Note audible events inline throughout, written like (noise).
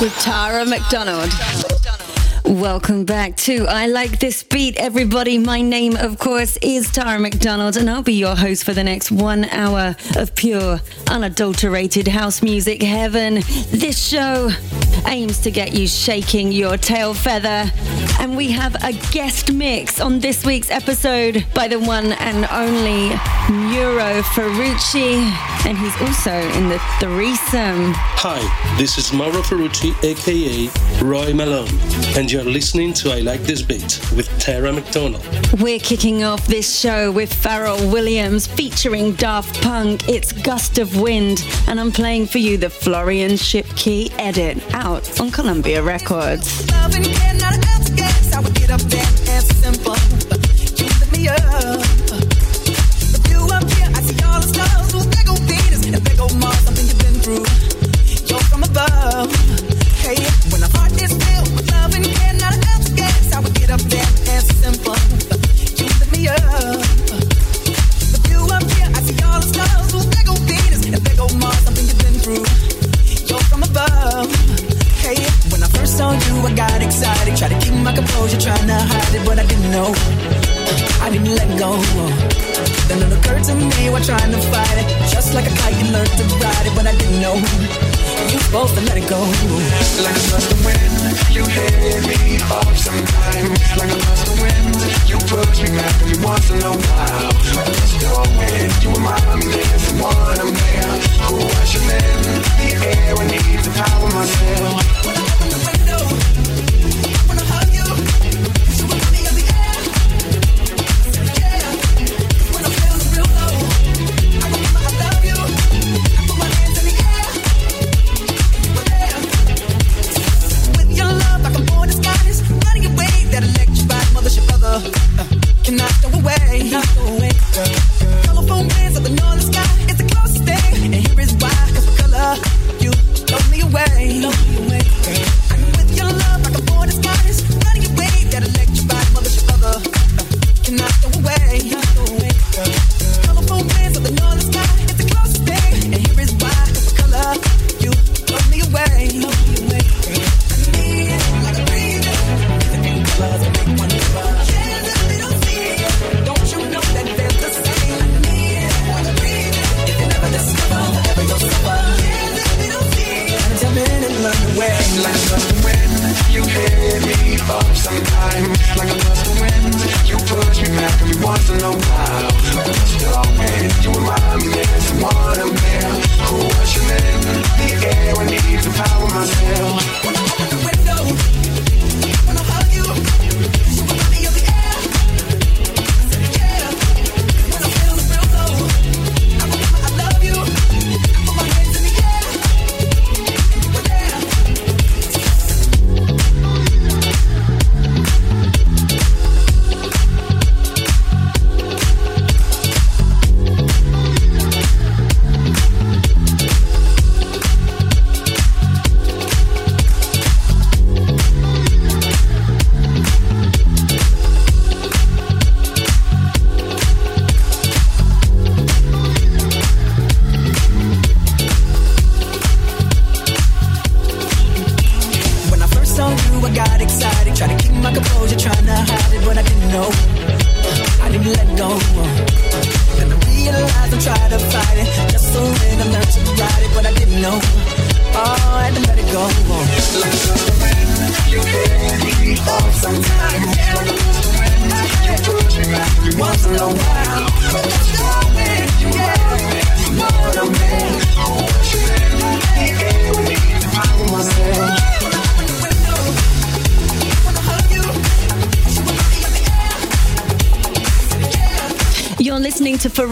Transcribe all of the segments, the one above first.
With Tara McDonald. Welcome back to I Like This Beat, everybody. My name, of course, is Tara McDonald, and I'll be your host for the next one hour of pure, unadulterated house music heaven. This show aims to get you shaking your tail feather, and we have a guest mix on this week's episode by the one and only Mauro Ferrucci, and he's also in the threesome. Hi, this is Mauro Ferrucci, aka Roy Malone, and you're listening to I Like This Beat with Tara McDonald. We're kicking off this show with Pharrell Williams featuring Daft Punk. It's Gust of Wind, and I'm playing for you the Florian Shipkey edit out on Columbia Records. Through. You're from above. Hey, when I first saw you, I got excited. Tried to keep my composure, trying to hide it, but I didn't know. I didn't let go. Then it occurred to me while trying to fight it. Just like a kite, you learned to ride it, but I didn't know. You're supposed to let it go. Like a gust of wind, you hit me off sometimes. Like a gust of wind, you push me back every once in a while.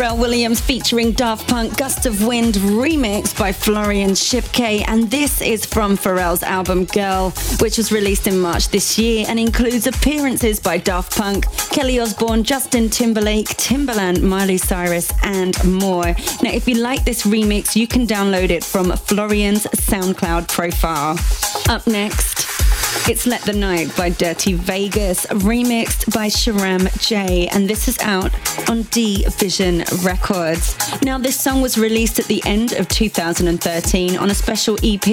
Pharrell Williams featuring Daft Punk Gust of Wind remix by Florian Shipke. And this is from Pharrell's album Girl, which was released in March this year and includes appearances by Daft Punk, Kelly Osbourne, Justin Timberlake, Timberland, Miley Cyrus, and more. Now, if you like this remix, you can download it from Florian's SoundCloud profile. Up next, It's Let the Night by Dirty Vegas, remixed by Sharam Jey, and this is out on D Vision Records. Now, this song was released at the end of 2013 on a special EP,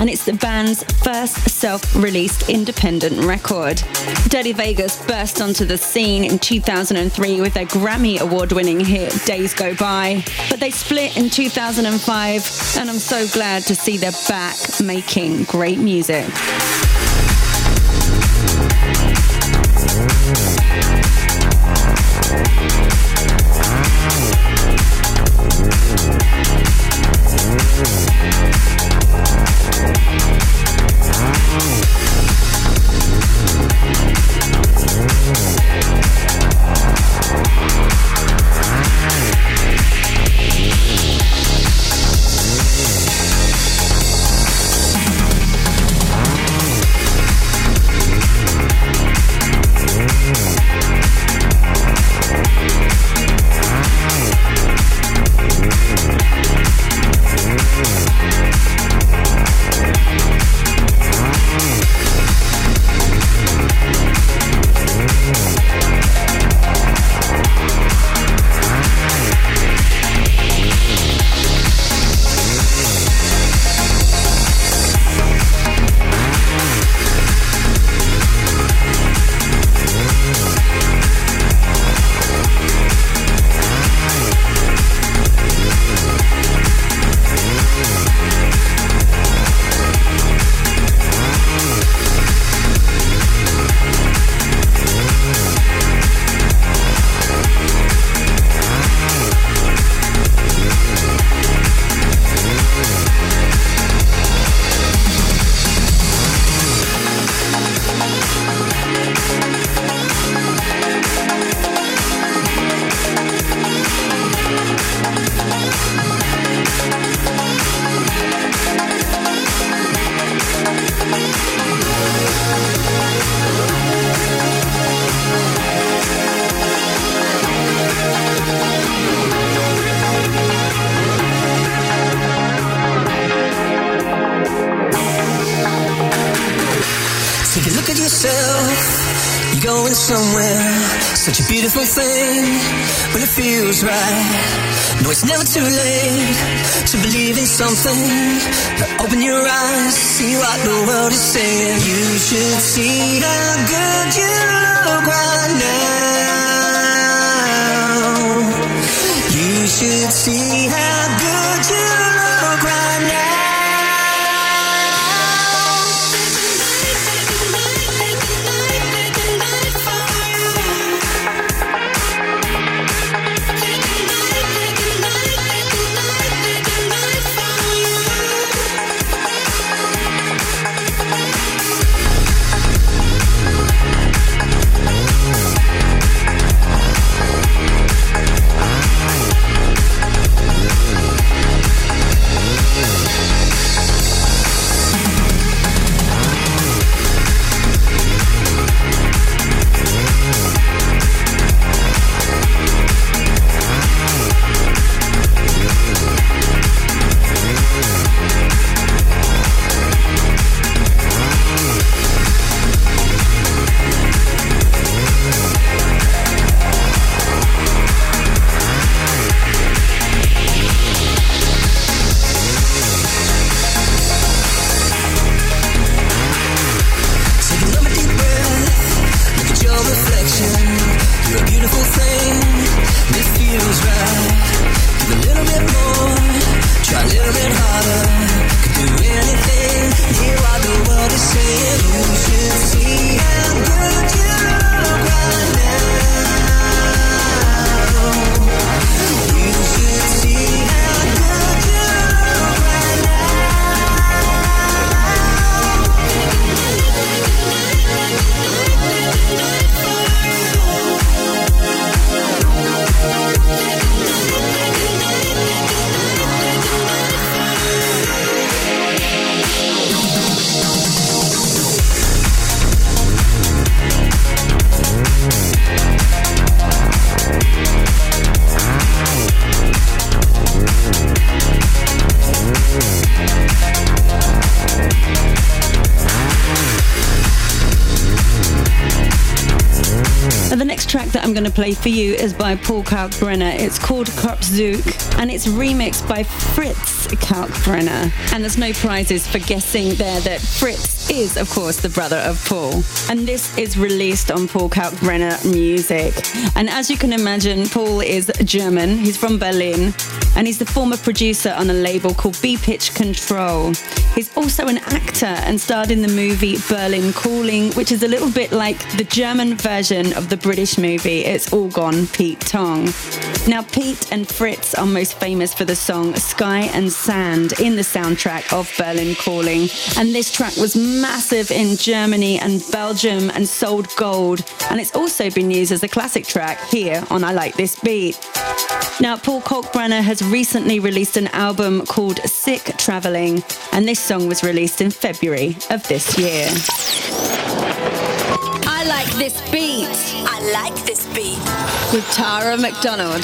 and it's the band's first self released independent record. Dirty Vegas burst onto the scene in 2003 with their Grammy Award winning hit Days Go By, but they split in 2005, and I'm so glad to see they're back making great music. Thank you. Such a beautiful thing when it feels right. No, it's never too late to believe in something. Now open your eyes, see what the world is saying. You should see how good you look right now. You should see how good you look to play for you is by Paul Kalkbrenner. It's called Kopfzug and it's remixed by Fritz Kalkbrenner. And there's no prizes for guessing there that Fritz is, of course, the brother of Paul. And this is released on Paul Kalkbrenner Music. And as you can imagine, Paul is German. He's from Berlin and he's the former producer on a label called BPitch Control. He's also an actor and starred in the movie Berlin Calling, which is a little bit like the German version of the British movie It's All Gone Pete Tong. Now, Pete and Fritz are most famous for the song Sky and Sand in the soundtrack of Berlin Calling. And this track was massive in Germany and Belgium and sold gold. And it's also been used as a classic track here on I Like This Beat. Now, Paul Kalkbrenner has recently released an album called Sick Traveling, and this song was released in February of this year. I like this beat I like this beat. with Tara McDonald.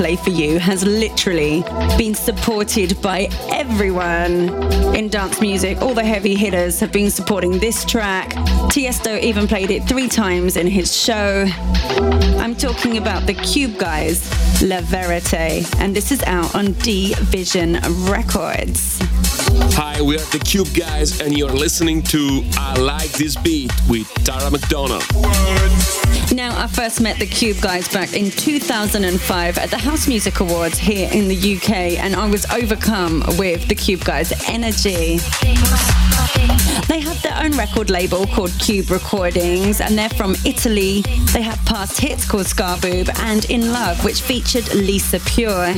Play for you has literally been supported by everyone in dance music. All the heavy hitters have been supporting this track. Tiesto even played it three times in his show. I'm talking about the Cube Guys, La Verite, and this is out on D Vision Records. Hi, we are the Cube Guys, and you're listening to I Like This Beat with Tara McDonald. Now, I first met the Cube guys back in 2005 at the House Music Awards here in the UK, and I was overcome with the Cube guys' energy. They have their own record label called Cube Recordings, and they're from Italy. They have past hits called Scarboob and In Love, which featured Lisa Pure.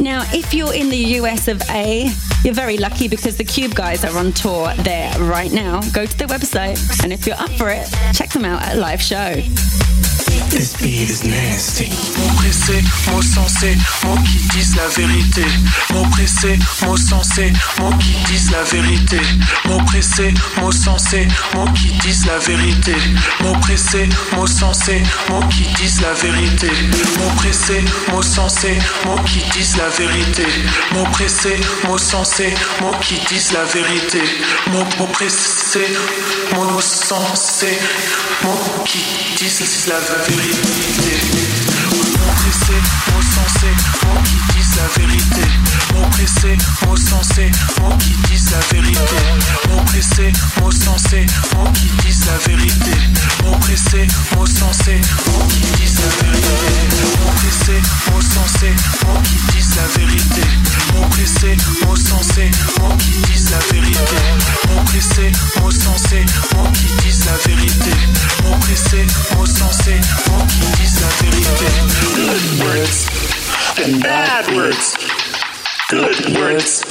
Now, if you're in the US of A, you're very lucky because the Cube guys are on tour there right now. Go to their website, and if you're up for it, check them out at live show. This beat is nasty. Mots qui disent la vérité. Mots pressés, mots sensés, mots qui disent la vérité. Mots pressés, mots sensés, mots qui disent la vérité. Mots pressés, mots sensés, mots qui disent la vérité. Mots pressés, mots sensés, mots qui disent la vérité. Mots pressés, mots sensés, mots qui disent la vérité. Mots pressés, mots sensés, mots qui disent la vérité vérité. Remonter, c'est recenser, faut qu'ils disent la vérité. Mots pressés, mots sensés, mots qui disent la vérité. Mots pressés, mots sensés, mots qui disent la vérité. Mots pressés, mots sensés, mots qui disent la vérité. Mots pressés, mots sensés, mots qui disent la vérité. Mots pressés, mots sensés, mots qui disent la vérité. Mots pressés, mots sensés, mots qui disent la vérité. Mots pressés, mots sensés, qui disent la vérité. Good words and bad words. Good words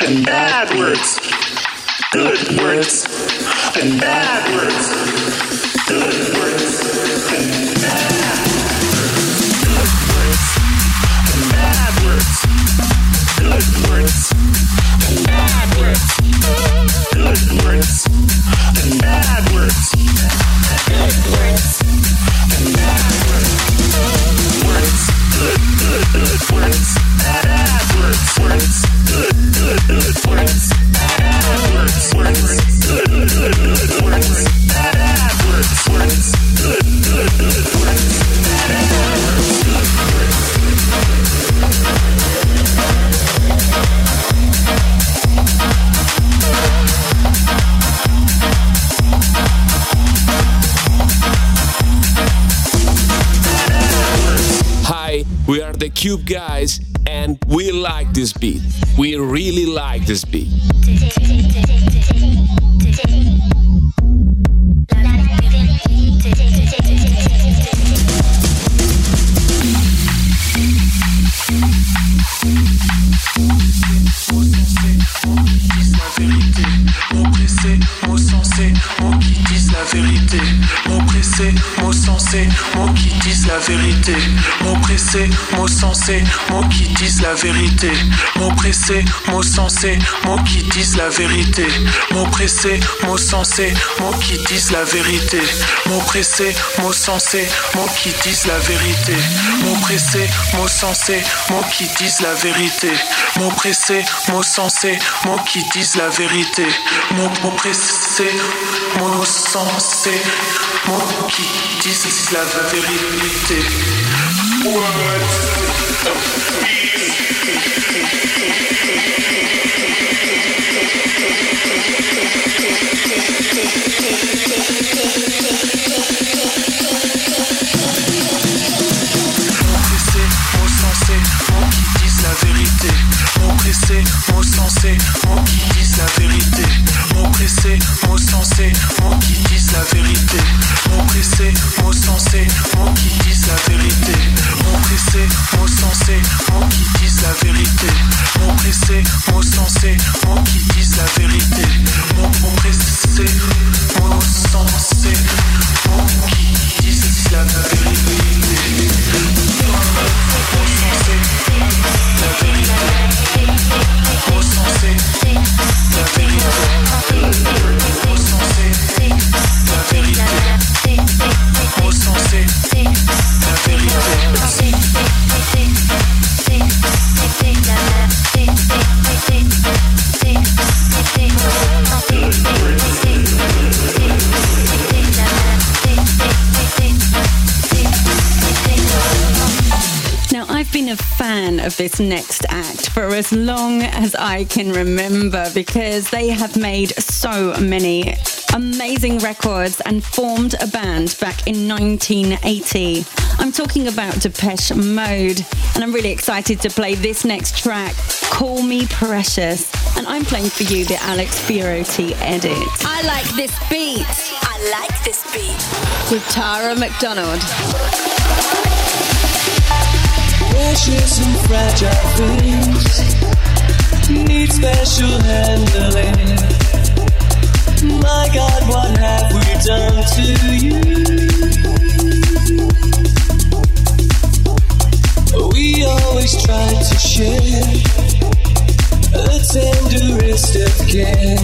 and bad words. Good words and bad words. Good words and bad Good words and bad words. Good words like this beat. Mon pressé, mon sensé, mots qui disent la vérité. Mots pressés, mots sensés, mots qui disent la vérité. Mots pressés, mots sensés, mots qui disent la vérité. Mots pressés, mots sensés, mots qui disent la vérité. Mots pressés, mots sensés, mots qui disent la vérité. Mots pressés, mots sensés, mots qui disent la vérité. Mots pressés, mots sensés, mots qui disent la vérité. Mots pressés, mots sensés. Monde qui dissocie la vérité. Qui la vérité, mots mots sensés, qui disent la vérité pressés, mots sensés, mots qui disent la vérité. Mots pressés, mots sensés, mots qui disent la vérité. Mots pressés, mots sensés, mots qui disent la vérité. Mots pressés, mots sensés, mots qui disent la vérité. This next act for as long as I can remember because they have made so many amazing records and formed a band back in 1980. I'm talking about Depeche Mode, and I'm really excited to play this next track, Call Me Precious. And I'm playing for you the Alex Fioretti edit. I like this beat I like this beat. with Tara McDonald. Precious and fragile things need special handling. My God, what have we done to you? We always try to share the tenderest of care.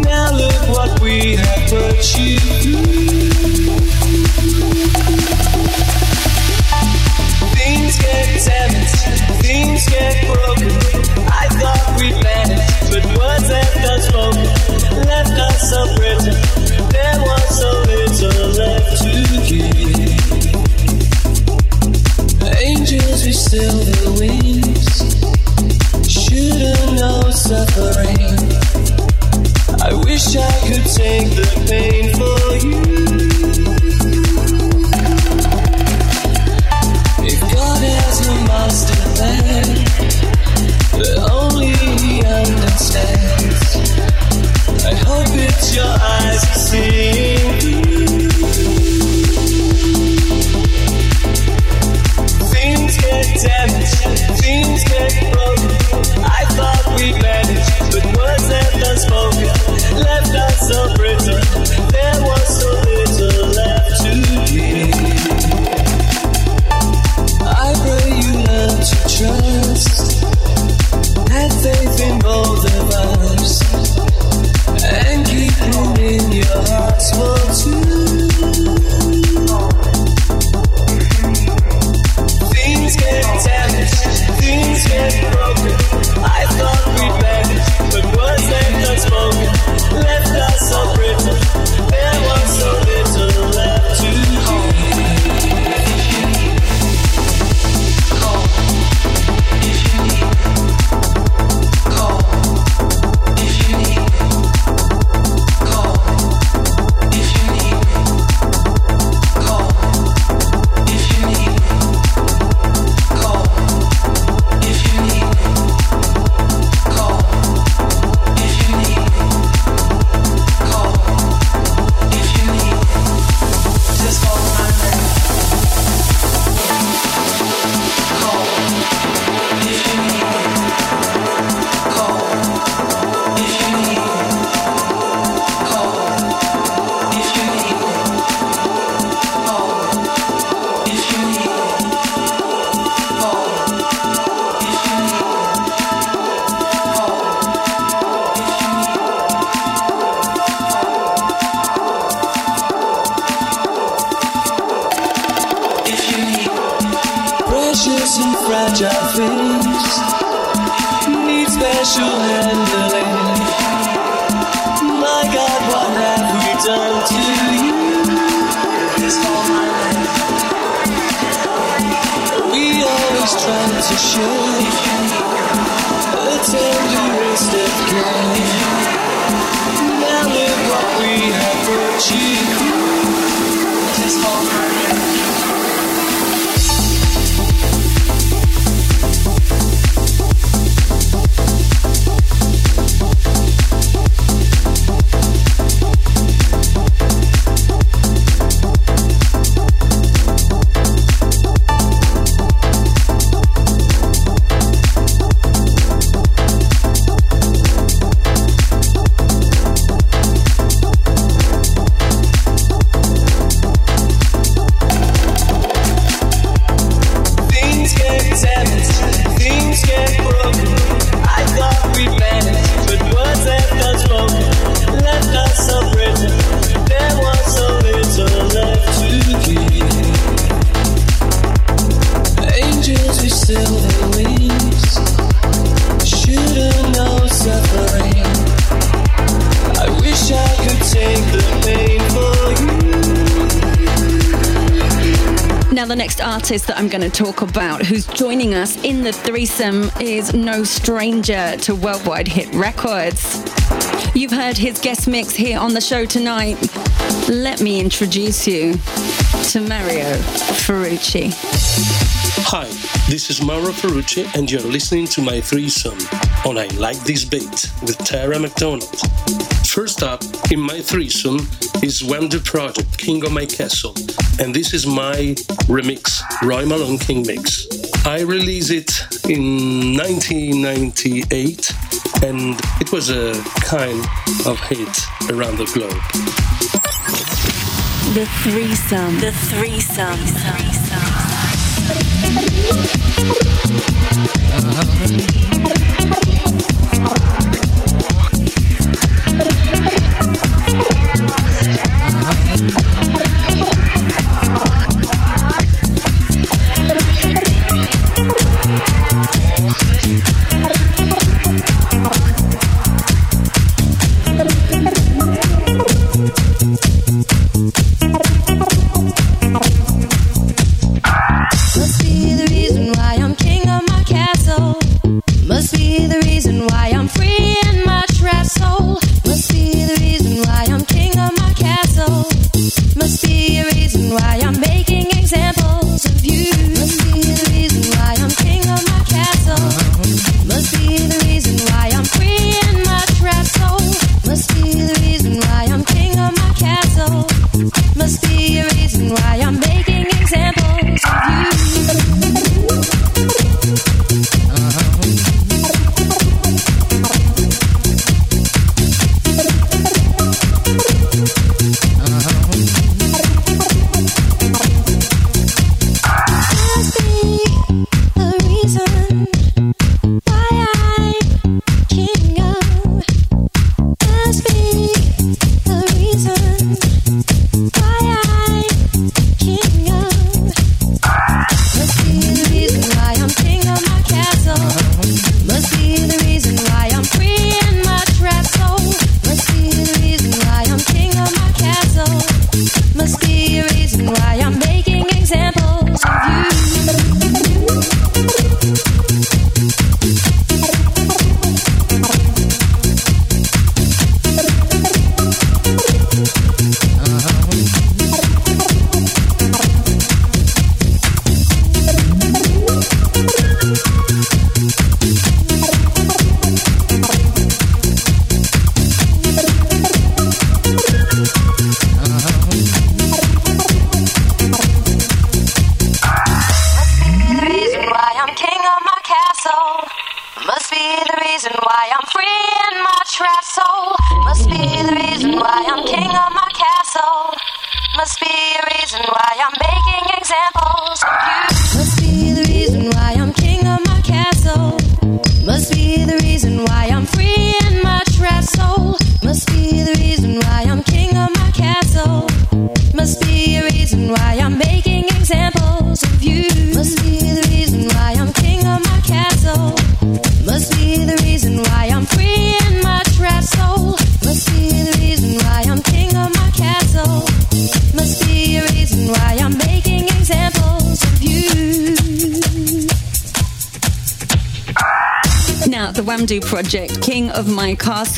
Now look what we have put you through. Things get damaged, things get broken. I thought we managed, but words left unspoken, left us brittle. There was so little left to give. Angels with silver wings should've known suffering. I wish I could take the pain for you. Master things need special handling. My God, what have we done to you? We always try to show going to talk about who's joining us in the threesome is no stranger to worldwide hit records. You've heard his guest mix here on the show tonight. Let me introduce you to Mauro Ferrucci. Hi, this is Mauro Ferrucci, and you're listening to my threesome on I Like This Beat with Tara McDonald. First up in my threesome is Wamdue Project, King of My Castle, and this is my remix, Roy Malone King Mix. I released it in 1998, and it was a kind of hit around the globe. The threesome. The threesome. threesome. Must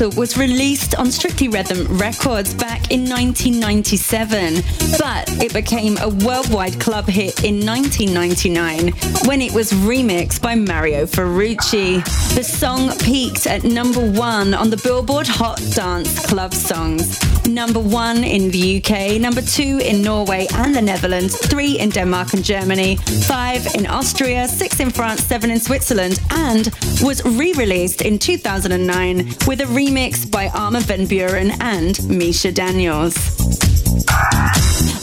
Was released on Strictly Rhythm Records back in 1997, but it became a worldwide club hit in 1999 when it was remixed by Mauro Ferrucci. The song peaked at number one on the Billboard Hot Dance Club Songs. Number one in the UK, number two in Norway and the Netherlands, three in Denmark and Germany, five in Austria, six in France, seven in Switzerland, and was re-released in 2009 with a remix by Armin van Buuren and Mischa Daniels.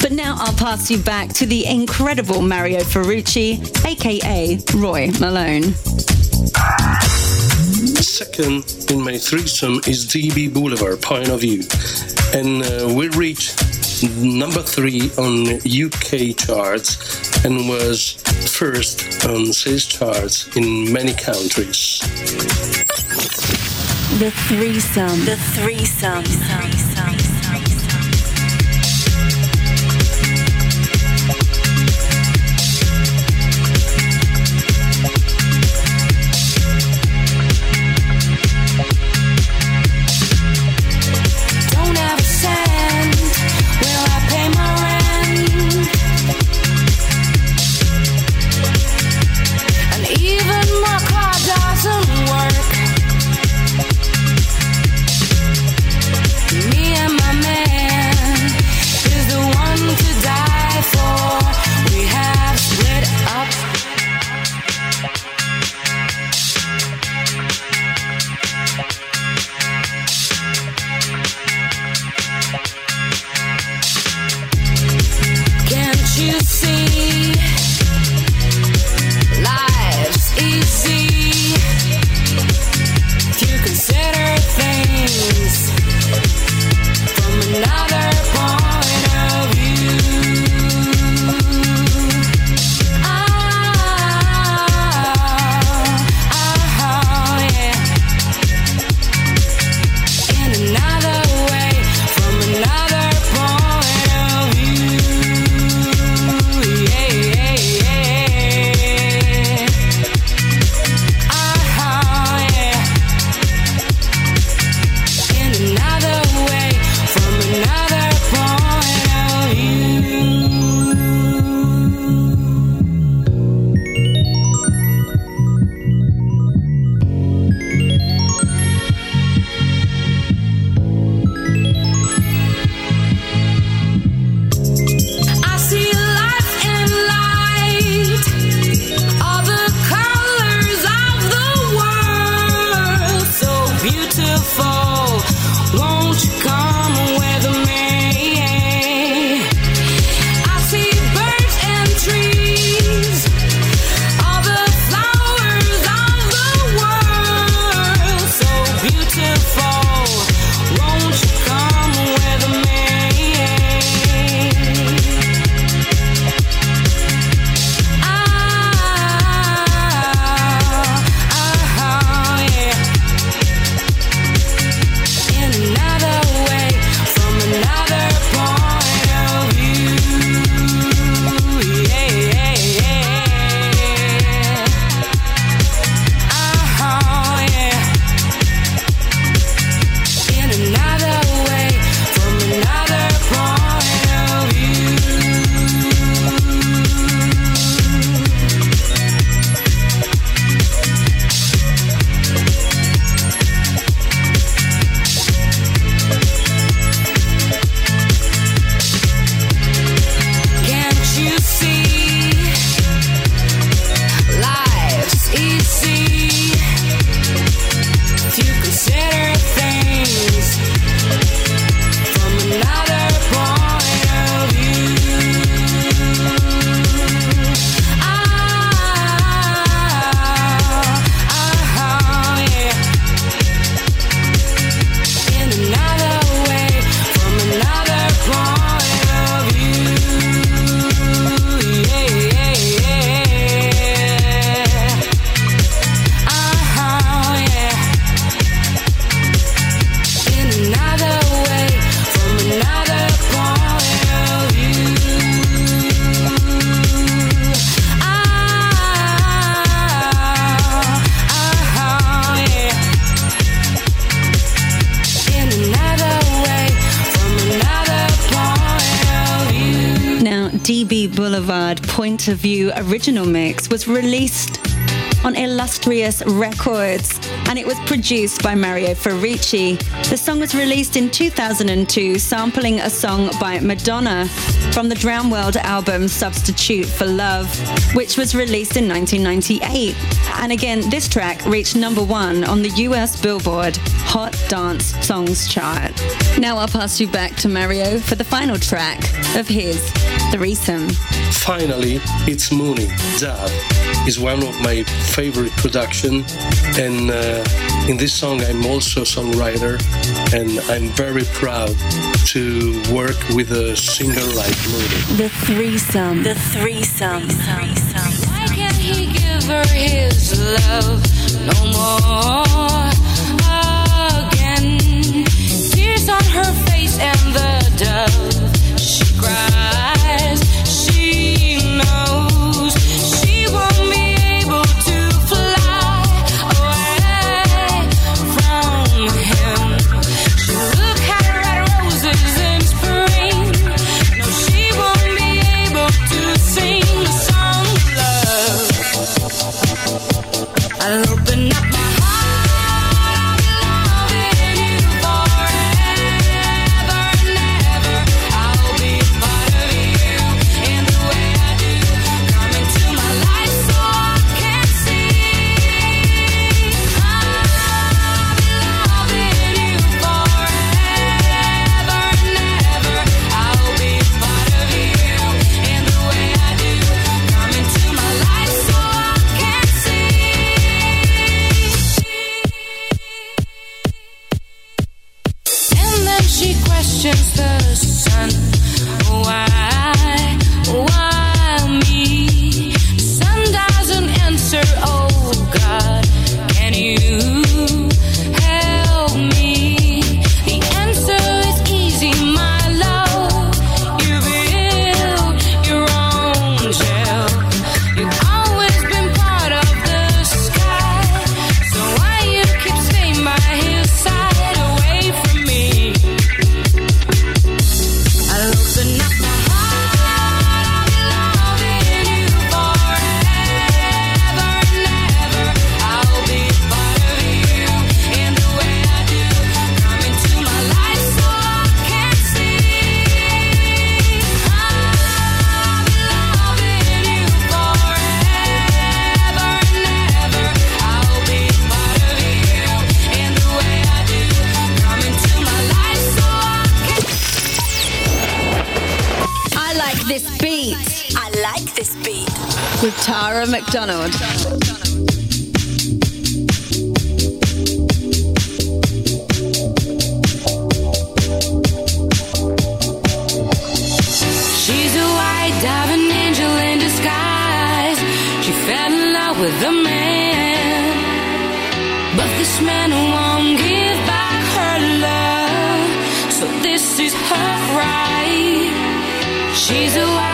But now I'll pass you back to the incredible Mauro Ferrucci, aka Roy Malone. Second in my threesome is DB Boulevard, Point of View. And uh, we reached number three on UK charts and was first on sales charts in many countries. The threesome. The threesome. threesome. Boulevard Point of View original mix was released on Illustrious Records and it was produced by Mauro Ferrucci. The song was released in 2002, sampling a song by Madonna from the Drown World album Substitute for Love, which was released in 1998. And again, this track reached number one on the US Billboard Hot Dance Songs chart. Now I'll pass you back to Mauro for the final track of his threesome. Finally, it's Mooney. Dab is one of my favorite production, and uh, in this song I'm also a songwriter, and I'm very proud to work with a singer like Mooney. The threesome. The threesome. Why can't he give her his love no more again? Tears on her face and the dove this beat. With Tara McDonald. She's a white diamond angel in disguise. She fell in love with a man, but this man won't give back her love. So this is her right. She's a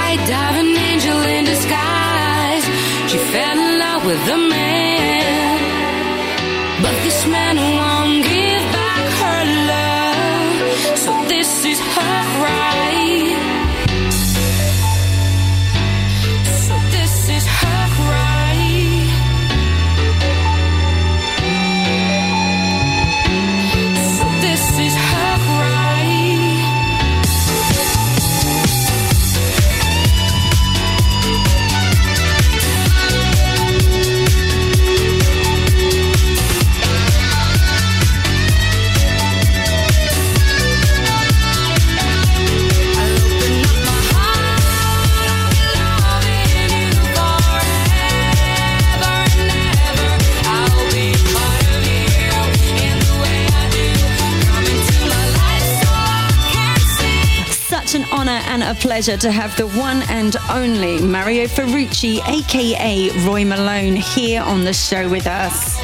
a pleasure to have the one and only Mauro Ferrucci, aka Roy Malone, here on the show with us.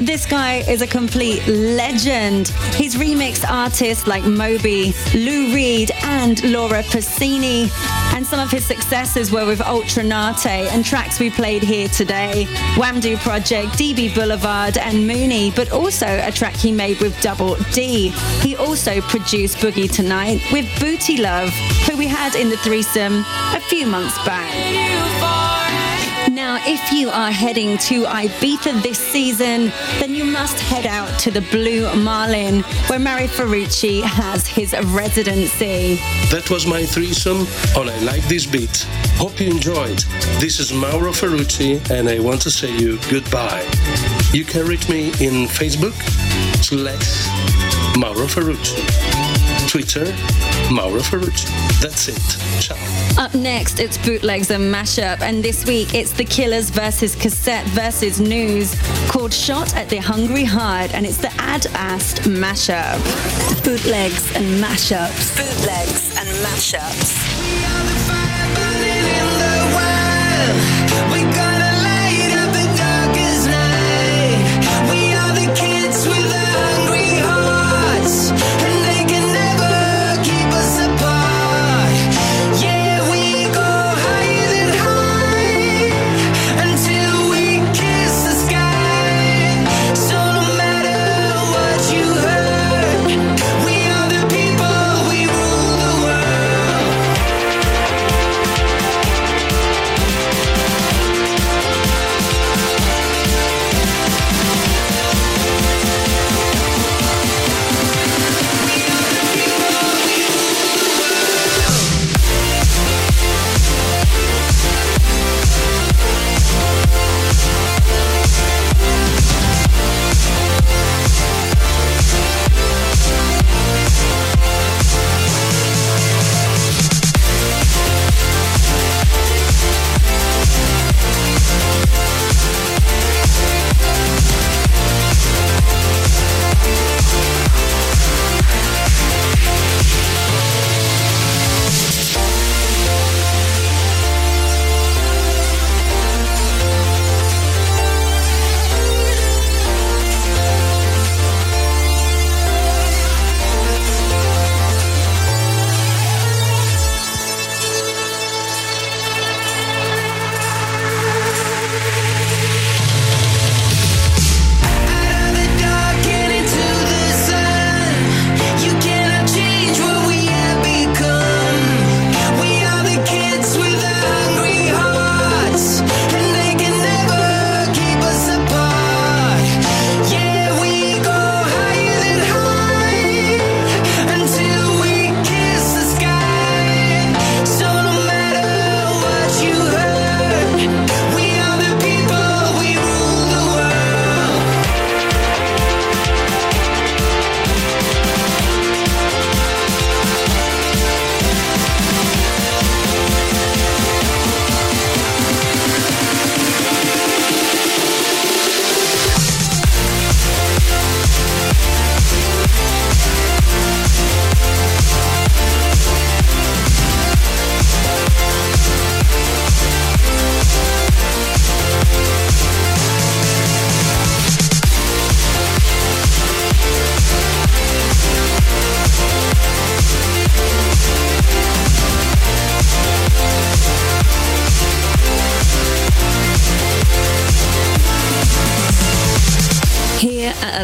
This guy is a complete legend. He's remixed artists like Moby, Lou Reed, and Laura Pausini. And some of his successes were with Ultra Naté and tracks we played here today Wamdue Project, DB Boulevard, and Mooney, but also a track he made with Double D. He also produced Boogie Tonight with Booty Love, who we had in the threesome a few months back. If you are heading to Ibiza this season, then you must head out to the Blue Marlin, where Mauro Ferrucci has his residency. That was my threesome on I Like This Beat. Hope you enjoyed. This is Mauro Ferrucci, and I want to say you goodbye. You can reach me in Facebook, slash Mauro Ferrucci. Twitter, Mauro Ferrucci. That's it. Ciao. Up next, it's bootlegs and mashup, and this week it's the Killers versus Cassette versus News, called "Shot at the Hungry Heart," and it's the Ad Ast mashup. Bootlegs and mashups. Bootlegs and mashups.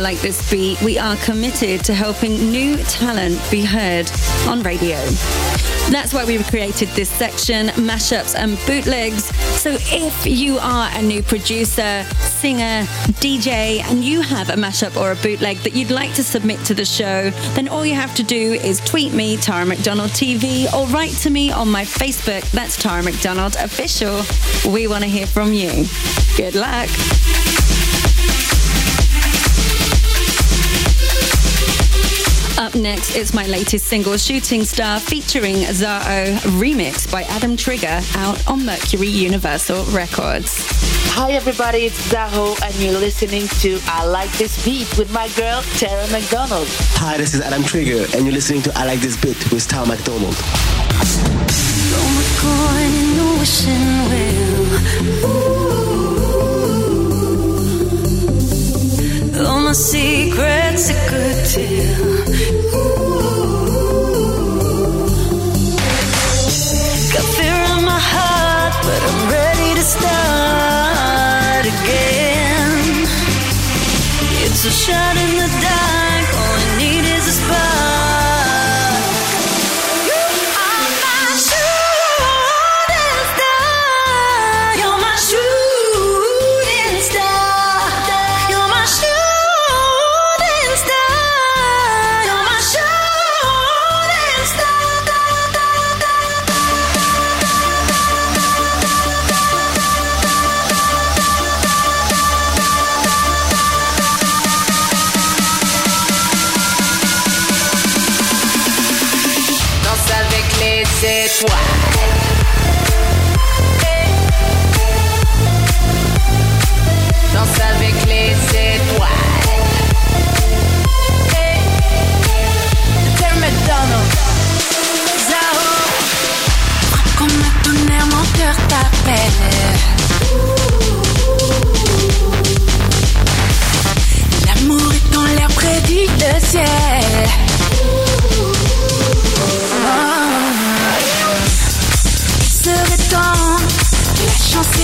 Like This Beat, we are committed to helping new talent be heard on radio. That's why we've created this section, mashups and bootlegs. So if you are a new producer, singer, DJ, and you have a mashup or a bootleg that you'd like to submit to the show, then all you have to do is tweet me, Tara McDonald TV, or write to me on my Facebook. That's Tara McDonald Official. We want to hear from you. Good luck. Up next is my latest single, Shooting Star, featuring Zaho, remixed by Adam Trigger, out on Mercury Universal Records. Hi everybody, it's Zaho and you're listening to I Like This Beat with my girl Tara McDonald. Hi, this is Adam Trigger, and you're listening to I Like This Beat with Tara McDonald. corn in the wishing well. All my secrets I could tell. Start again. It's a shot in the dark, étoiles.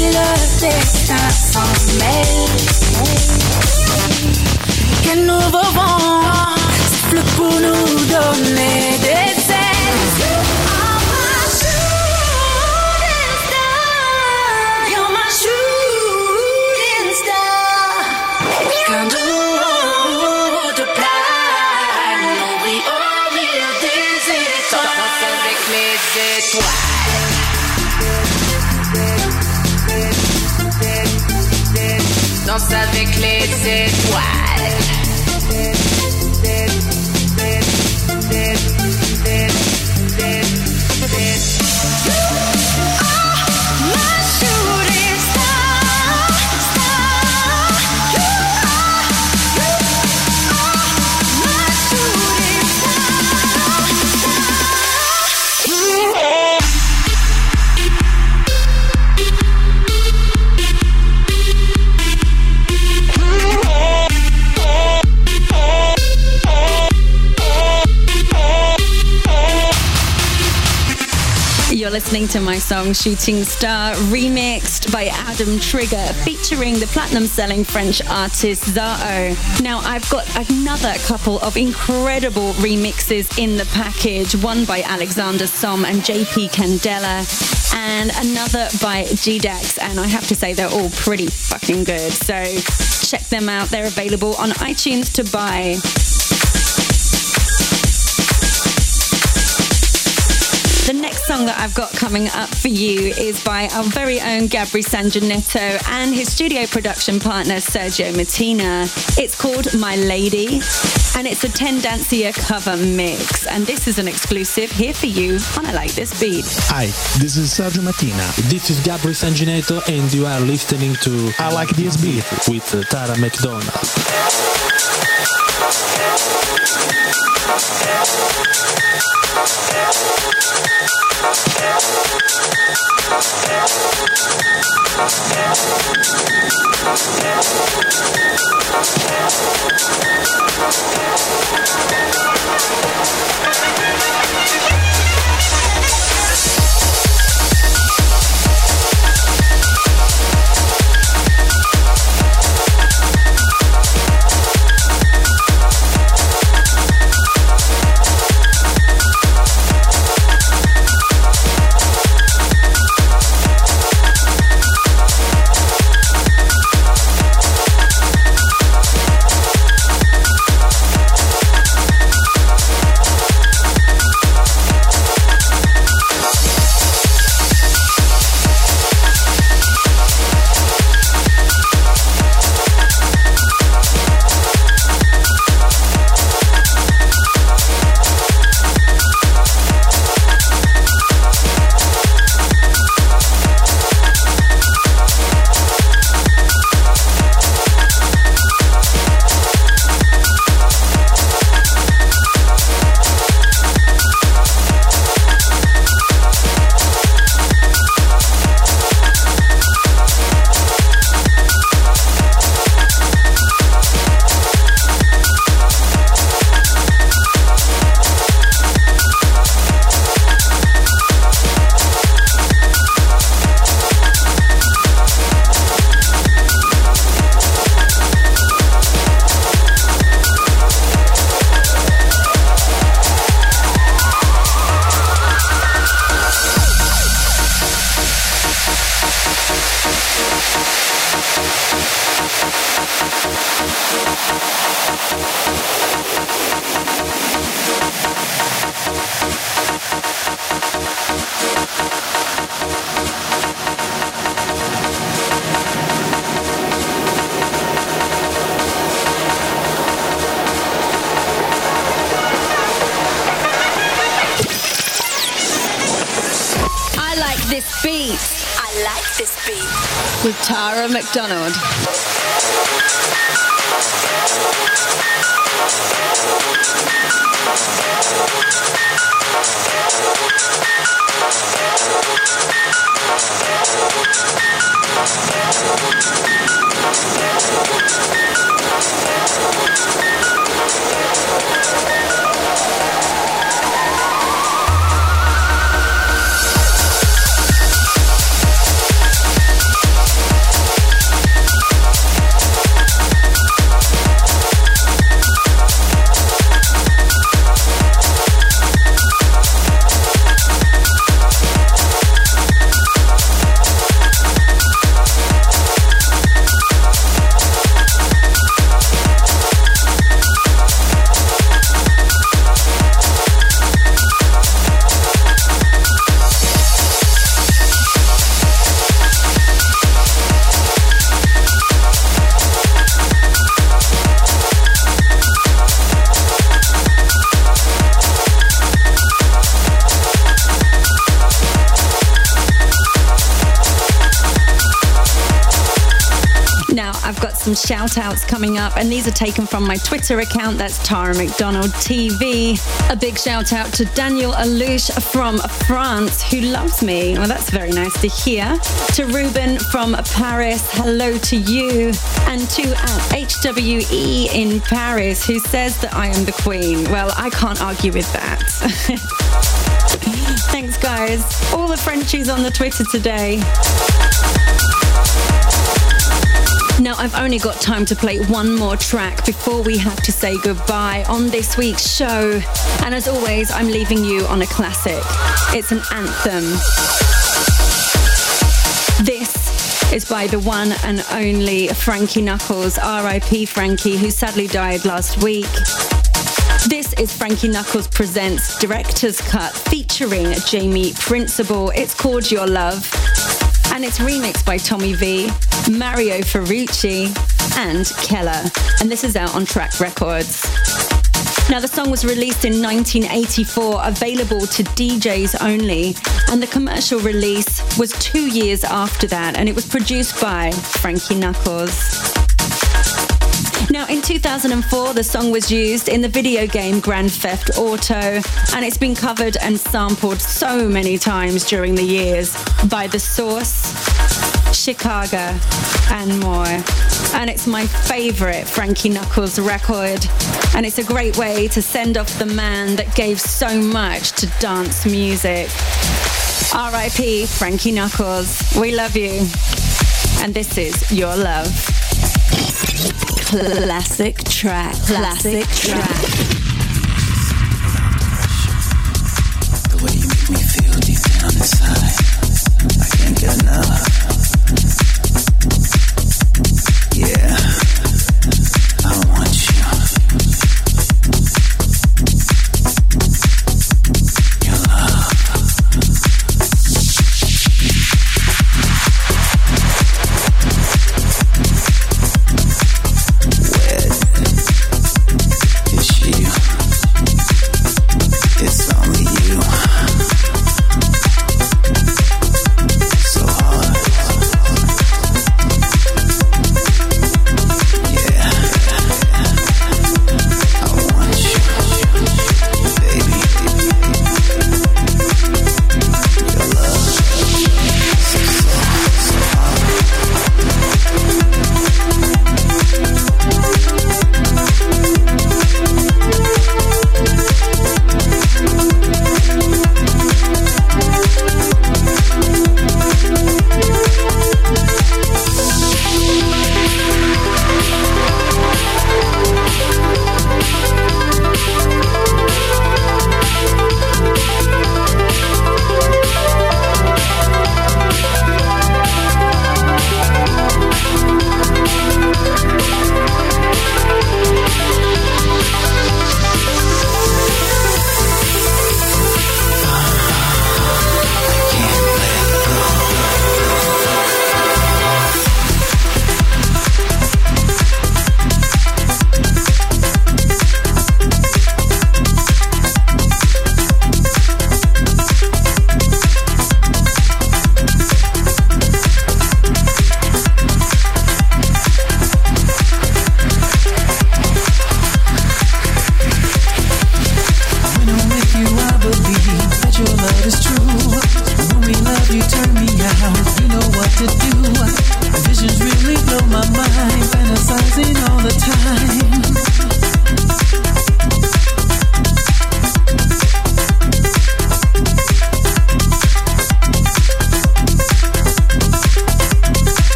Le destin s'en mêlent. Quel nouveau vent souffle pour nous donner des avec les étoiles. To my song Shooting Star, remixed by Adam Trigger, featuring the platinum selling French artist Zaho. Now, I've got another couple of incredible remixes in the package one by Alexander Som and JP Candela, and another by G-Dax. And I have to say, they're all pretty fucking good. So check them out. They're available on iTunes to buy. The next song that I've got coming up for you is by our very own Gabri Sangineto and his studio production partner Sergio Mattina. It's called My Lady and it's a 10 Dancier cover mix. And this is an exclusive here for you on I Like This Beat. Hi, this is Sergio Mattina. This is Gabri Sangineto, and you are listening to I Like This Beat with Tara McDonald. Thank Tara coming up, and these are taken from my Twitter account. That's Tara McDonald TV. A big shout out to Daniel Alouche from France, who loves me. Well, that's very nice to hear. To Ruben from Paris, hello to you. And to uh, HWE in Paris, who says that I am the queen. Well, I can't argue with that. (laughs) Thanks, guys. All the Frenchies on the Twitter today. Now, I've only got time to play one more track before we have to say goodbye on this week's show. And as always, I'm leaving you on a classic. It's an anthem. This is by the one and only Frankie Knuckles, RIP Frankie, who sadly died last week. This is Frankie Knuckles Presents Director's Cut featuring Jamie Principle. It's called Your Love and it's remixed by Tommy Vee, Mauro Ferrucci, and Keller. And this is out on Track Records. Now, the song was released in 1984, available to DJs only, and the commercial release was two years after that, and it was produced by Frankie Knuckles. In 2004, the song was used in the video game Grand Theft Auto, and it's been covered and sampled so many times during the years by The Source, Chicago, and more. And it's my favorite Frankie Knuckles record, and it's a great way to send off the man that gave so much to dance music. RIP Frankie Knuckles, we love you. And this is Your Love. Classic track. Classic track. The way you make me feel deep down inside, I can't get enough.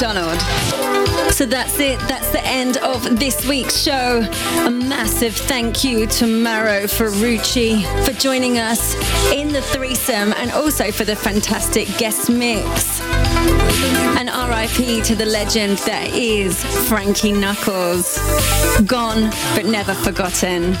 McDonald. So that's it. That's the end of this week's show. A massive thank you to Mauro Ferrucci for joining us in the threesome and also for the fantastic guest mix. And RIP to the legend that is Frankie Knuckles. Gone but never forgotten.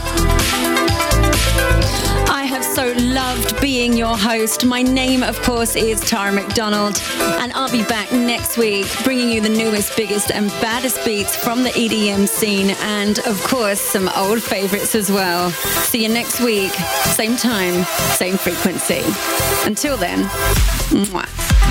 I have so loved being your host. My name, of course, is Tara McDonald, and I'll be back next week bringing you the newest, biggest, and baddest beats from the EDM scene, and of course, some old favorites as well. See you next week, same time, same frequency. Until then, mwah.